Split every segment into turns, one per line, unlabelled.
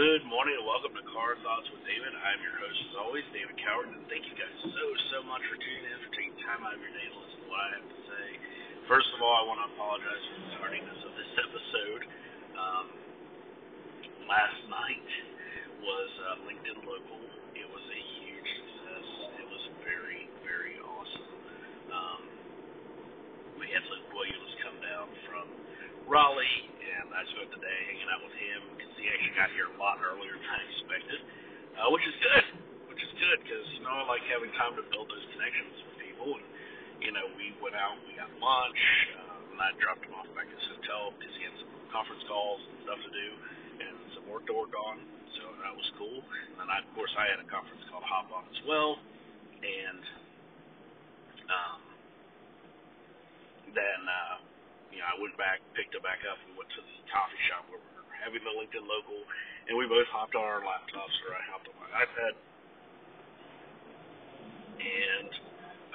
Good morning and welcome to Car Thoughts with David. I'm your host, as always, David Coward, and thank you guys so, so much for tuning in, for taking time out of your day to listen to what I have to say. First of all, I want to apologize for the tardiness of this episode. Um, last night was uh, LinkedIn Local. It was a huge success. It was very, very awesome. Um, we had Luke Williams come down from Raleigh, and I spent the day hanging out with him he actually got here a lot earlier than I expected, uh, which is good. Which is good because you know I like having time to build those connections with people. And you know we went out, we got lunch, um, and I dropped him off back at his hotel because he had some conference calls and stuff to do, and some work to work on. So that was cool. And then I, of course I had a conference call to hop on as well, and um, then. Uh, you know, I went back, picked it back up, and went to the coffee shop where we were having the LinkedIn local, and we both hopped on our laptops, or I hopped on my iPad, and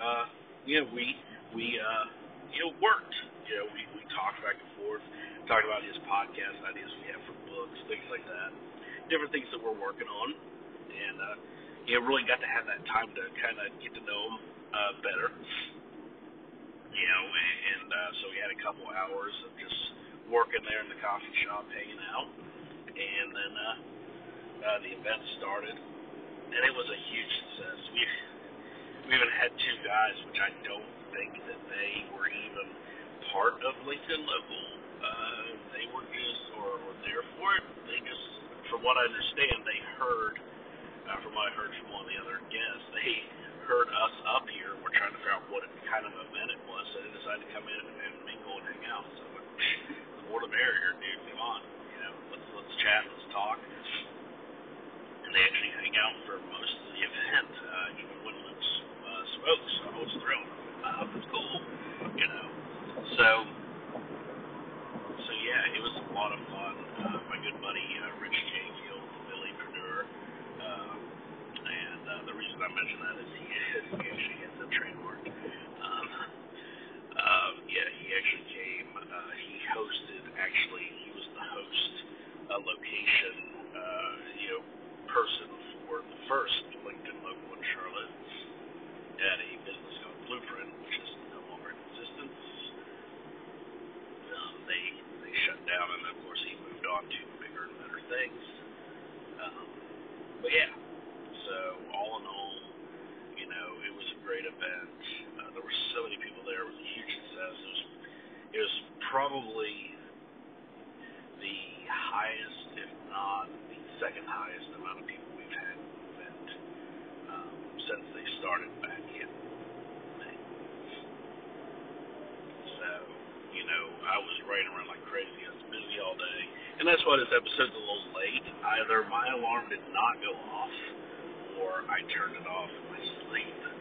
uh, you know, we we uh, you know worked. You know, we we talked back and forth, talked about his podcast ideas we have for books, things like that, different things that we're working on, and uh, you know, really got to have that time to kind of get to know him uh, better. You know, and uh, so we had a couple hours of just working there in the coffee shop, hanging out, and then uh, uh, the event started, and it was a huge success. We we even had two guys, which I don't think that they were even part of LinkedIn Local. Uh, they were just or were there for it. They just, from what I understand, they heard. Uh, from what I heard from one of the other guests, they heard us up here. We're trying to figure out what kind of event it was, so they decided to come in and, mingle and hang out. So more the merrier, dude. Come on, you know, let's let's chat, let's talk. And they actually hang out for most of the event, uh, even when Luke uh, spoke. So I was thrilled. Wow, that's cool. You know, so yeah, it was a lot of fun. Uh, my good buddy uh, Rich Canfield, Billypreneur. Uh, and uh, the reason I mention that is he, he actually has a trademark. Um, uh, yeah, he actually came. Uh, he hosted. Actually, he was the host, uh, location, uh, you know, person for the first LinkedIn local in Charlotte at a business called Blueprint, which is no longer in existence. Um, they they shut down, and of course he moved on to bigger and better things. Um, but yeah, so all in all, you know, it was a great event. Uh, there were so many people there. It was a huge success. It was, it was probably the highest, if not the second highest amount of people we've had event um, since they started back in May. So, you know, I was running around like crazy. I was busy all day. And that's why this episode's a little late. Either my alarm did not go off, or I turned it off in my sleep,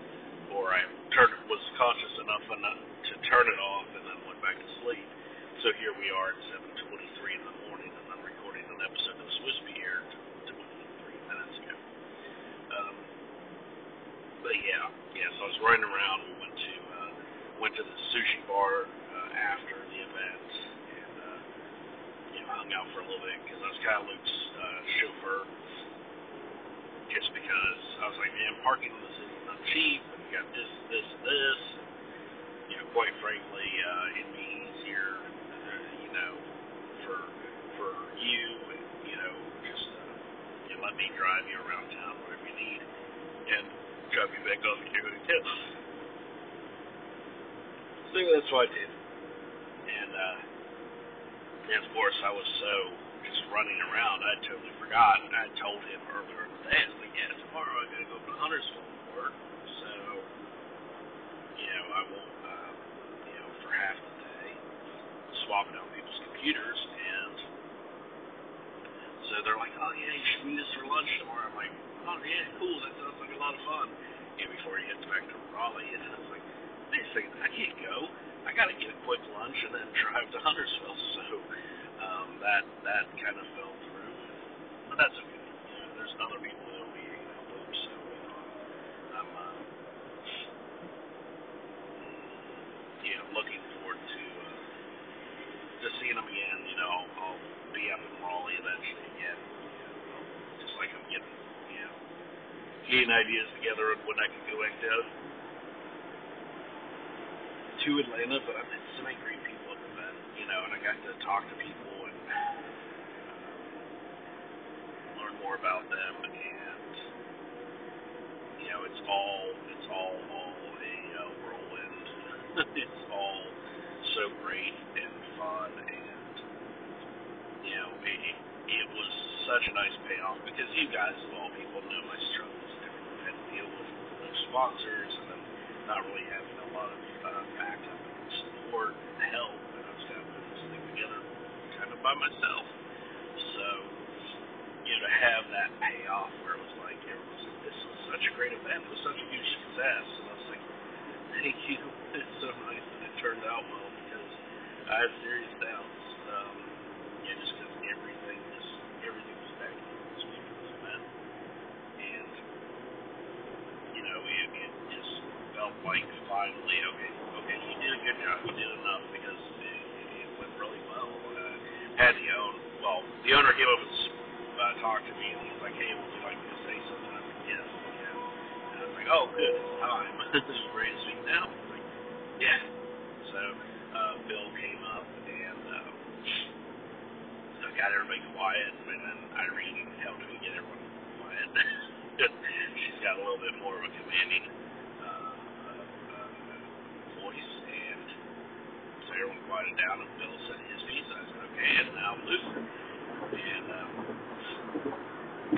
or I turned was conscious enough enough to turn it off and then went back to sleep. So here we are at 7:23 in the morning, and I'm recording an episode that was supposed to be aired 23 minutes ago. Um, but yeah, yeah. So I was running around. We went to uh, went to the sushi bar uh, after the event, and uh, you know hung out for a little bit because I was kind of Luke's uh, chauffeur just because I was like, man, parking in the city is not cheap. And got this, this, this. You know, quite frankly, uh, it'd be easier, uh, you know, for for you, you know, just uh, you let me drive you around town, whatever you need, and drop you back off at your hotel. So that's what I did, and uh, and of course I was so just running around, I totally forgot. And I told him earlier in the day, I was like, yeah, tomorrow I gotta go to Huntersville for work, so you know I won't, uh, you know, for half the day swapping out people's computers, and so they're like, oh yeah, you should meet us for lunch tomorrow. I'm like, oh yeah, cool, that sounds like a lot of fun. Know, before he gets back to Raleigh, and I was like, wait a second, I can't go. I gotta get a quick lunch and then drive to Huntersville. So that that kind of fell through, but that's okay. You know, there's other people that will be hanging out with, so you know, I'm uh, you know looking forward to uh, to seeing them again. You know, I'll, I'll be up in Raleigh eventually again. Just like I'm getting, you know, getting ideas together on when I could go back down to Atlanta, but I met so many great people at the event, you know, and I got to talk to people and uh, learn more about them, and you know, it's all it's all all a uh, whirlwind. it's all so great and fun, and you know, it, it was such a nice payoff because you guys of all people know my struggles and everything. Had to deal with no sponsors and then not really having a lot of uh, backup and support and help, and I was kind of putting this thing together kind of by myself. To have that payoff where it was like, it was, this was such a great event, it was such a huge success, and I was like, thank you. It's so nice that it turned out well because I had serious doubts. Um, yeah, just because everything was everything was back for this event, and you know, it, it just felt like finally, okay, okay, you did a good job, you did enough because it, it went really well. Uh, had the own, well, the owner came uh, talked to me, and he's like, hey, would you like me to say something? I said, yes, yeah. And I was like, oh, good, it's time. ready to speak now. Was like, yeah. So uh, Bill came up and. Uh, so got everybody quiet, and then Irene helped me get everyone quiet. She's got a little bit more of a commanding uh, uh, uh, voice, and so everyone quieted down, and Bill said his piece. I said, okay, and now Luther. And um,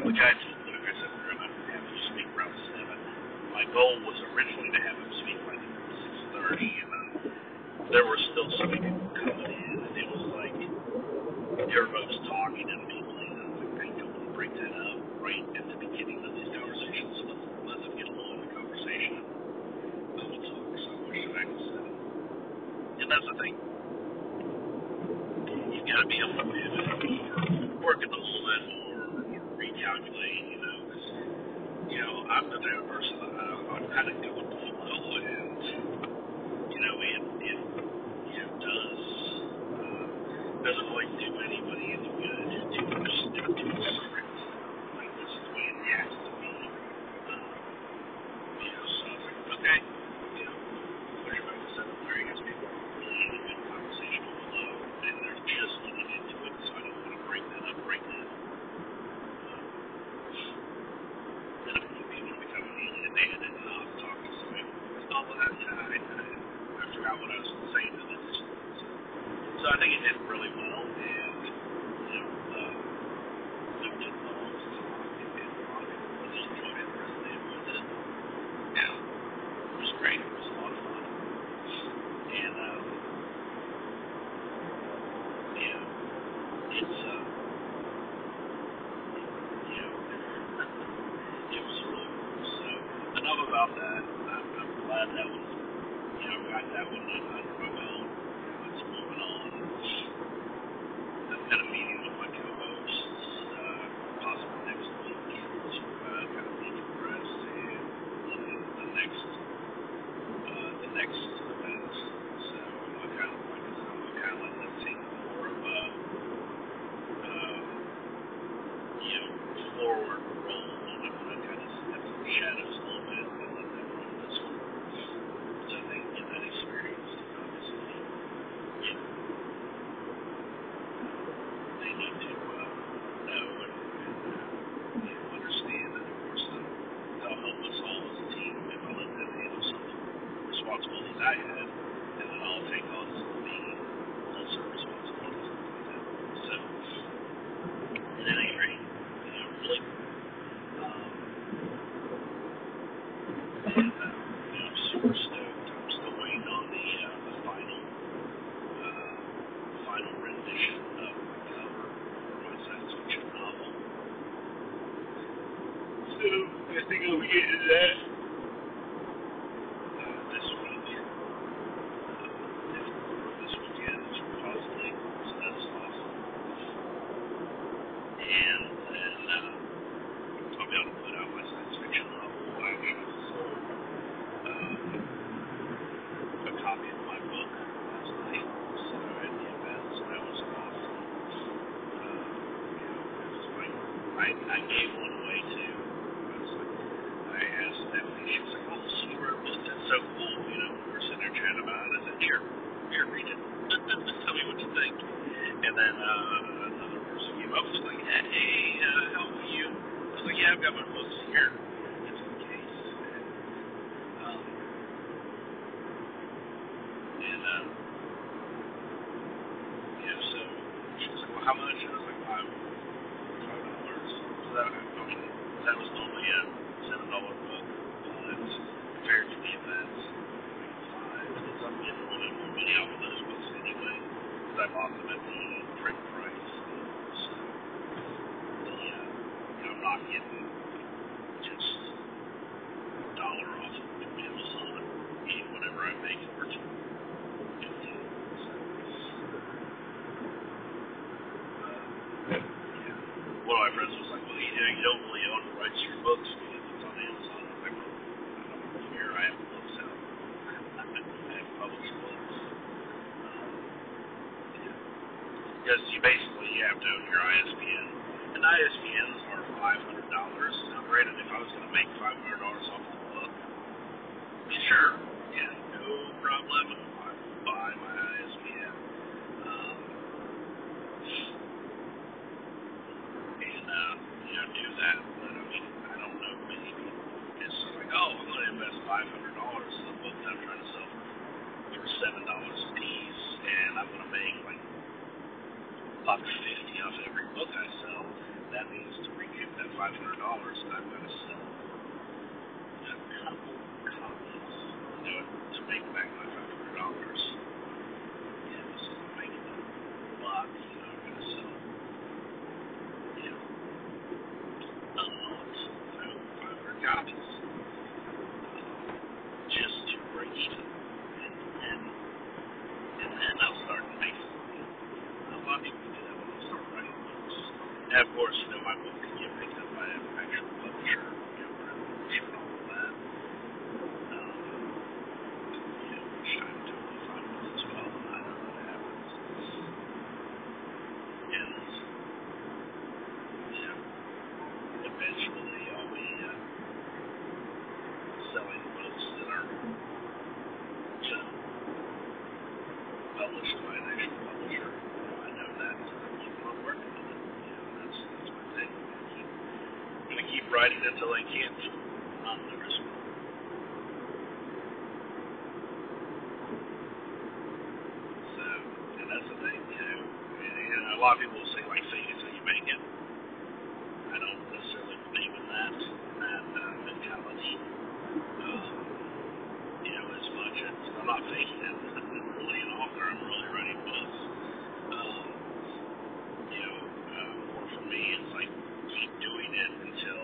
which I told Luke, I said, we're going to have him speak around 7. My goal was originally to have him speak like 6.30, and then there were still so many people coming in, and it was like, everybody was talking and people, I was like, I don't want to break that up right at the beginning of these conversations. So let them get along in the conversation. I will talk so much to back to seven. And that's the thing. You've got to be able to pivot or work at the moment or, or recalculate, you know, because, you know, I'm the type of person that I, I'm kind of going with the flow and, you know, it, it you know, does doesn't really do anybody any good to do much to do a script. Like this is the way it has to be. Um, you know, so I was like, okay, you know, push back to seven there. I guess people are really in a good conversational flow and they're just getting into it, so I don't want to break that up right now. Um, and I think people are becoming alienated and not talking to me. Oh, well, I, I, I, I forgot what I was saying to this. So I think it did really well, I, I gave one away too. I was like, Stephanie, she was like, oh, wrote a book. That's so cool. You know, we were sitting there chatting about it. I said, sure, sure, read it. Tell me what you think. And then uh, another person came up and was like, hey, uh, how are you? I was like, yeah, I've got my books here. It's in the case. Um, and, uh, yeah, so she was like, well, how much? And I was like, five, five dollars. So that, I mean, that was normally a seven dollar book, but compared to the events, like five, because I'm getting a little money those books anyway, because I bought them at the print price. So, the, uh, you know, I'm not getting just a dollar off of Amazon, and whatever I make over to fifteen. So, uh, yeah. One of my friends was like, well, you know, you don't really own the rights to your books because it's on Amazon. I was like, well, I don't care. I have the books out. I have published books. Um, yeah. Because you basically you have to own your ISBN. And ISBNs are $500. Now, granted, if I was going to make $500 off the book, then sure. Yeah, no problem. I will buy my ISBN. Um, and uh, you know do that. But I mean, I don't know many people just like, oh, I'm going to invest five hundred dollars in a book that I'm trying to sell for for seven dollars a piece, and I'm going to make like buck fifty off every book I sell. That means to recoup that five hundred dollars, I've got to sell a couple copies, you know, to make back my five hundred dollars. Yeah, so I'm making a buck, you know, I'm going to sell. You know, a lot, you know, 500 copies, um, just to break even. And, and, and then I'll start to make some money. A lot of people do that when they start writing books. And of course, you know, my book can get picked up by an actual publisher, you know, print publisher and all of that. Um, you know, which I'm totally fine with as well, and I know that happens. And, you know, eventually I'll be uh, selling books that are, you know, published by an actual publisher. You know, I know that because I'm keeping on working on it. You know, that's that's my thing. I'm gonna keep, Writing until I can't. So, and that's the thing. And, and a lot of people will say like, "Fake it till you make it." I don't necessarily believe in that that uh, mentality. Um, you know, as much as I'm not faking it. I'm really an author. I'm really writing books. Um, you know, uh, more for me, it's like keep doing it until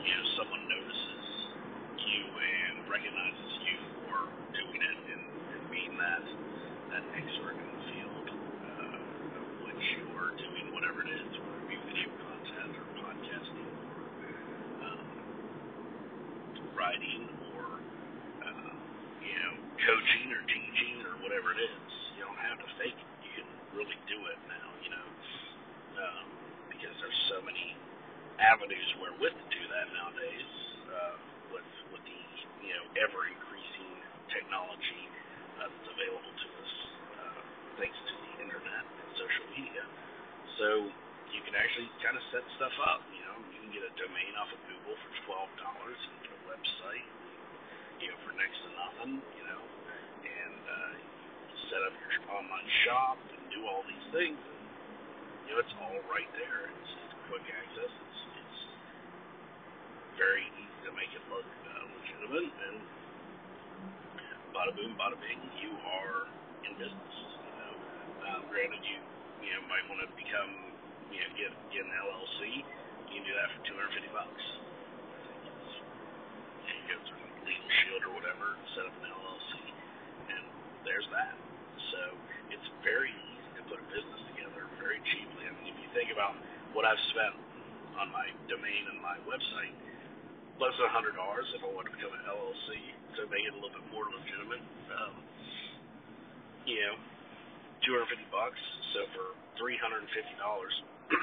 you know someone notices you and recognizes you for doing it and, and being that that expert in the field uh, of which you're doing whatever it is, whether it be video content or podcasting or um, writing or uh, you know coaching or teaching or whatever it is. You don't have to fake it. You can really do it now. You know, um, because there's so many avenues wherewith to do that nowadays uh, with with the you know ever increasing technology uh, that's available to us uh, thanks to the internet and social media. So you can actually kind of set stuff up. You know, you can get a domain off of Google for twelve dollars and get a website, you know, for next to nothing. You know, and uh, set up your online shop and do all these things. And, you know, it's all right there. It's, it's quick access. It's, it's very easy to make it look uh, legitimate, and bada boom, bada bing, you are in business. You know, um, granted, you you know might want to become you know get get an LLC. You can do that for 250 bucks. You go through Legal Shield or whatever, set up an LLC, and there's that. So it's very easy to put a business together very cheaply. I mean, if you think about what I've spent on my domain and my website, less than a hundred dollars if I want to become an LLC to make it a little bit more legitimate. Um, you know, two hundred fifty bucks. So for three hundred and fifty dollars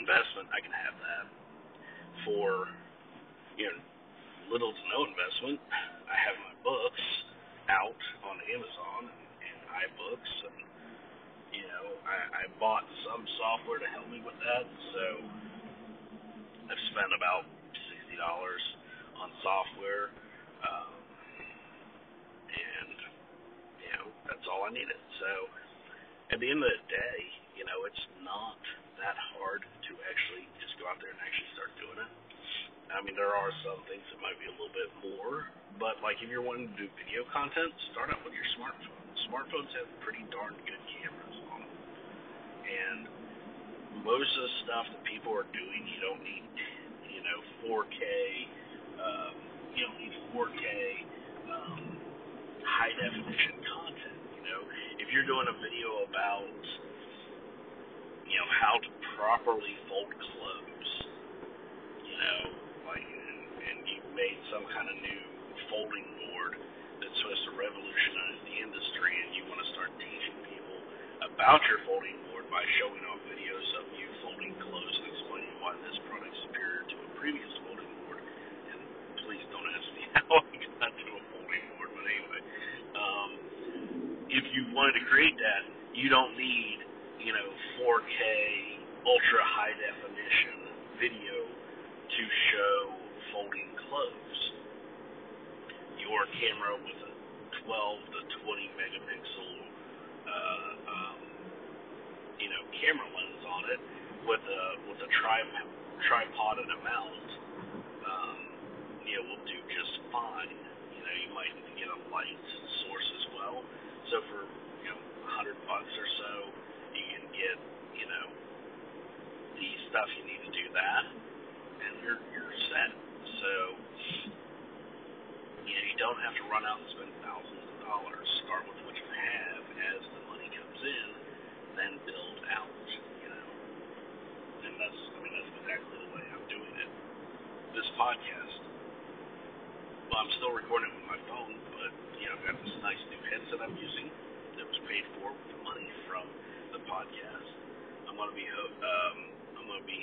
investment, I can have that for you know, little to no investment. I have my books out on Amazon and iBooks, and you know, I, I bought some software to help me with that. So I've spent about sixty dollars on software, um, and you know, that's all I needed. So at the end of the day, you know, it's not that hard to actually just go out there and actually start doing it. I mean, there are some things that might be a little bit more, but like if you're wanting to do video content, start out with your smartphone. Smartphones have pretty darn good cameras on them, and most of the stuff that people are doing, you don't need, you know, 4K. Um, you don't need 4K um, high definition content. You know, if you're doing a video about, you know, how to properly fold clothes, you know, like, and, and you've made some kind of new folding board that's supposed to revolutionize the industry, and you want to start teaching people about your folding board by showing off videos of you folding clothes and explaining why this product's superior to a previous folding board. And please don't ask me how I got to a folding board, but anyway, um, if you wanted to create that, you don't need, you know, 4K ultra high definition video to show folding clothes. Your camera with a 12 to 20 megapixel, uh, um, you know, camera lens on it with a with a tri- tripod and a mount, um, you know, will do just fine. You know, you might need to get a light source as well. So for you know, hundred bucks or so, you can get you know the stuff you need to do that, and you're you're set. So you know you don't have to run out and spend thousands of dollars. Start with what you have as the money comes in, then build out. You know, and that's I mean that's exactly the way I'm doing it. This podcast. Well, I'm still recording with my phone, but you know I've got this nice new headset I'm using that was paid for with money from the podcast. I'm going to be um, I'm to be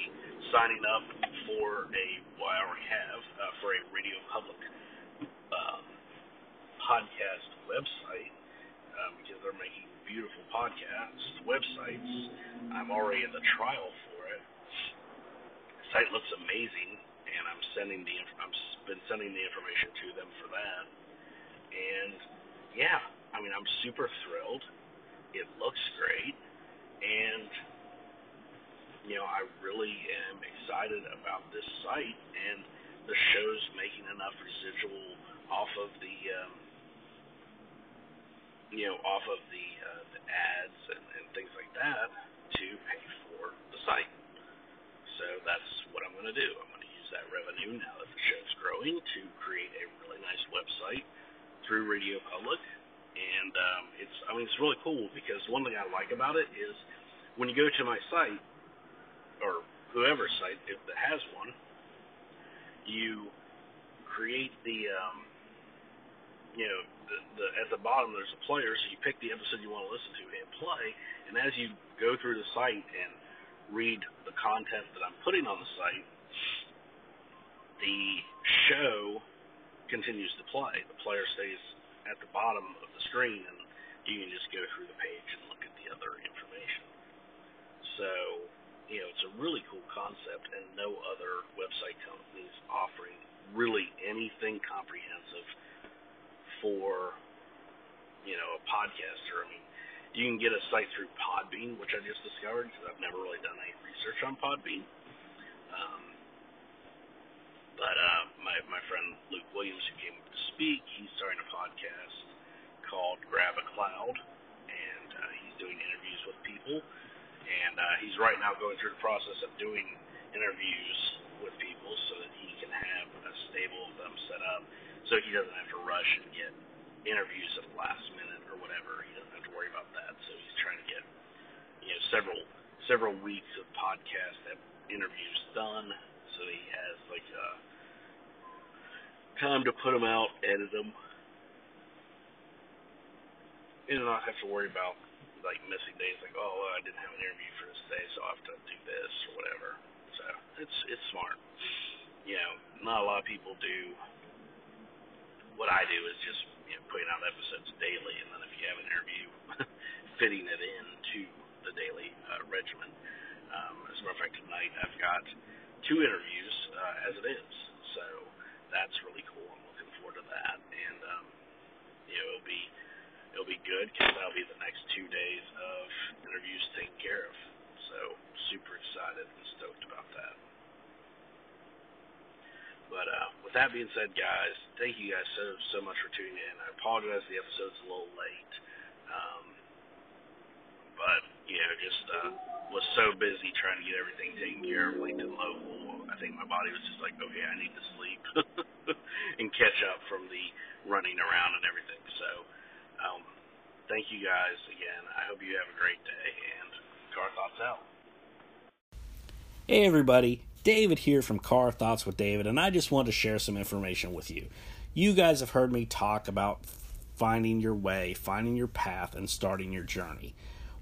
signing up for a well I already have uh, for a Radio Public um, podcast website um, because they're making beautiful podcast websites. I'm already in the trial for it. The site looks amazing, and I'm sending the I'm been sending the information to them for that. And yeah, I mean I'm super thrilled. It looks great, and you know I really am excited about this site and the show's making enough residual off of the um, you know off of the uh, the ads and, and things like that to pay for the site. So that's what I'm going to do. I'm going to use that revenue now that the show's growing to create a really nice website through Radio Public, and um, it's I mean it's really cool because one thing I like about it is when you go to my site or whoever's site if that has one, you create the um, you know the, the at the bottom there's a player, so you pick the episode you want to listen to and play, and as you go through the site and read the content that I'm putting on the site, the show continues to play. The player stays at the bottom of the screen, and you can just go through the page and look at the other information. So, you know, it's a really cool concept, and no other website company is offering really anything comprehensive for, you know, a podcaster. I mean, you can get a site through Podbean, which I just discovered because I've never really done any research on Podbean. Um, but uh, my my friend Luke Williams, who came to speak, he's starting a podcast called Grab a Cloud, and uh, he's doing interviews with people. And uh, he's right now going through the process of doing interviews with people so that he can have a stable of them set up, so he doesn't have to rush and get interviews at the last minute or whatever. He doesn't have to worry about that. So he's trying to get you know several several weeks of podcast interviews done, so he has like uh, time to put them out, edit them, and not have to worry about like missing days. Like oh I didn't have an interview for this day, so I have to do this or whatever. So it's it's smart. you know, not a lot of people do. What I do is just you know, putting out episodes daily, and then if you have an interview, fitting it into the daily uh, regimen. Um, as a matter of fact, tonight I've got two interviews uh, as it is, so that's really cool. I'm looking forward to that, and um, you know, it'll be it'll be good because that'll be the next two days of interviews taken care of. So super excited and stoked about that. But uh, with that being said, guys, thank you guys so so much for tuning in. I apologize the episode's a little late, um, but you know, just uh, was so busy trying to get everything taken care of, LinkedIn local. I think my body was just like, okay, I need to sleep and catch up from the running around and everything. So, um, thank you guys again. I hope you have a great day and car thoughts out.
Hey everybody, David here from Car Thoughts with David, and I just want to share some information with you. You guys have heard me talk about finding your way, finding your path, and starting your journey.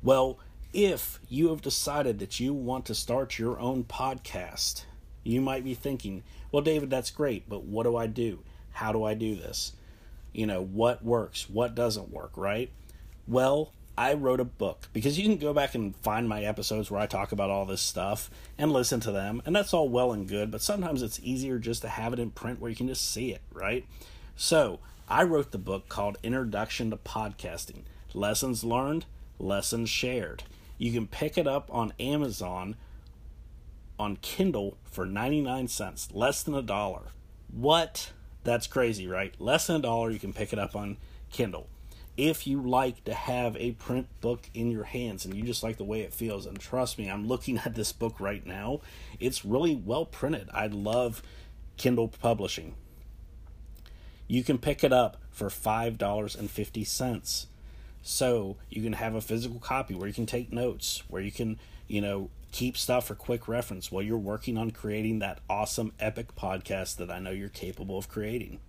Well, if you have decided that you want to start your own podcast, you might be thinking, well, David, that's great, but what do I do? How do I do this? You know, what works? What doesn't work, right? Well, I wrote a book because you can go back and find my episodes where I talk about all this stuff and listen to them, and that's all well and good, but sometimes it's easier just to have it in print where you can just see it, right? So, I wrote the book called Introduction to Podcasting Lessons Learned, Lessons Shared. You can pick it up on Amazon on Kindle for 99 cents, less than a dollar. What? That's crazy, right? Less than a dollar, you can pick it up on Kindle if you like to have a print book in your hands and you just like the way it feels and trust me i'm looking at this book right now it's really well printed. I love kindle publishing. You can pick it up for $5.50 so you can have a physical copy where you can take notes where you can you know keep stuff for quick reference while you're working on creating that awesome epic podcast that i know you're capable of creating.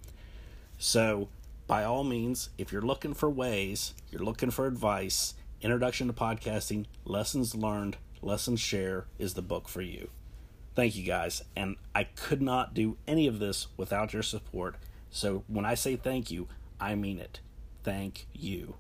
So by all means, if you're looking for ways, you're looking for advice, Introduction to Podcasting, Lessons Learned, Lessons Share is the book for you. Thank you guys. And I could not do any of this without your support. So when I say thank you, I mean it. Thank you.